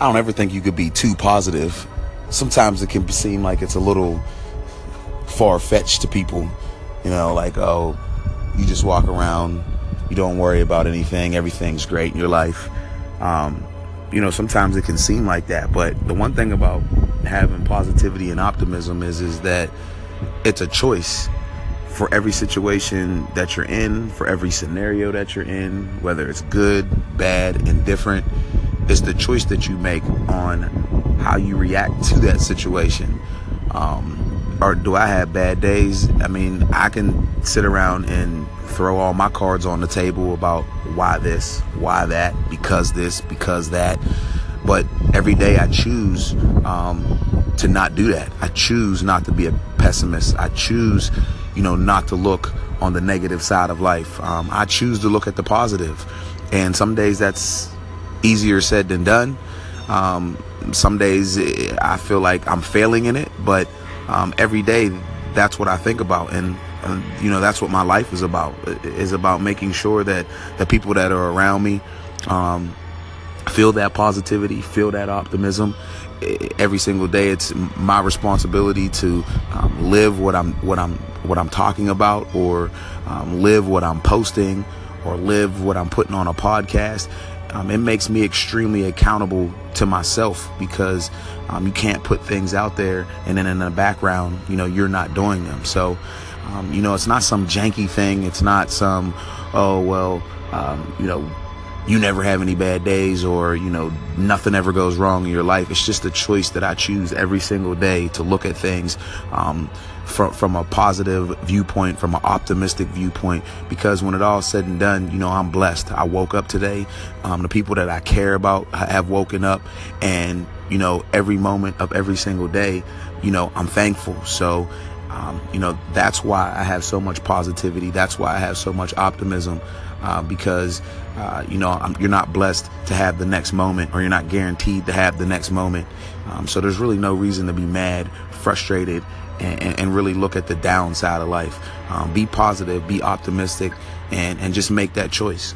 I don't ever think you could be too positive. Sometimes it can seem like it's a little far fetched to people. You know, like, oh, you just walk around, you don't worry about anything, everything's great in your life. Um, you know, sometimes it can seem like that, but the one thing about having positivity and optimism is is that it's a choice for every situation that you're in, for every scenario that you're in, whether it's good, bad, indifferent, it's the choice that you make on how you react to that situation. Um, or do I have bad days? I mean, I can sit around and throw all my cards on the table about why this, why that, because this, because that. But every day I choose um, to not do that. I choose not to be a pessimist. I choose, you know, not to look on the negative side of life. Um, I choose to look at the positive. And some days that's easier said than done. Um, some days eh, I feel like I'm failing in it, but um, every day that's what I think about, and uh, you know that's what my life is about. Is about making sure that the people that are around me um, feel that positivity, feel that optimism. Every single day, it's my responsibility to um, live what I'm what I'm what I'm talking about, or um, live what I'm posting, or live what I'm putting on a podcast um, it makes me extremely accountable to myself because um, you can't put things out there and then in the background, you know, you're not doing them. So, um, you know, it's not some janky thing. It's not some, oh, well, um, you know, you never have any bad days or, you know, nothing ever goes wrong in your life. It's just a choice that I choose every single day to look at things um, from, from a positive viewpoint, from an optimistic viewpoint, because when it all said and done, you know, I'm blessed. I woke up today. Um, the people that I care about have woken up and, you know, every moment of every single day, you know, I'm thankful. So, um, you know, that's why I have so much positivity. That's why I have so much optimism uh, because uh, you know I'm, you're not blessed to have the next moment, or you're not guaranteed to have the next moment. Um, so there's really no reason to be mad, frustrated, and, and really look at the downside of life. Um, be positive, be optimistic, and and just make that choice.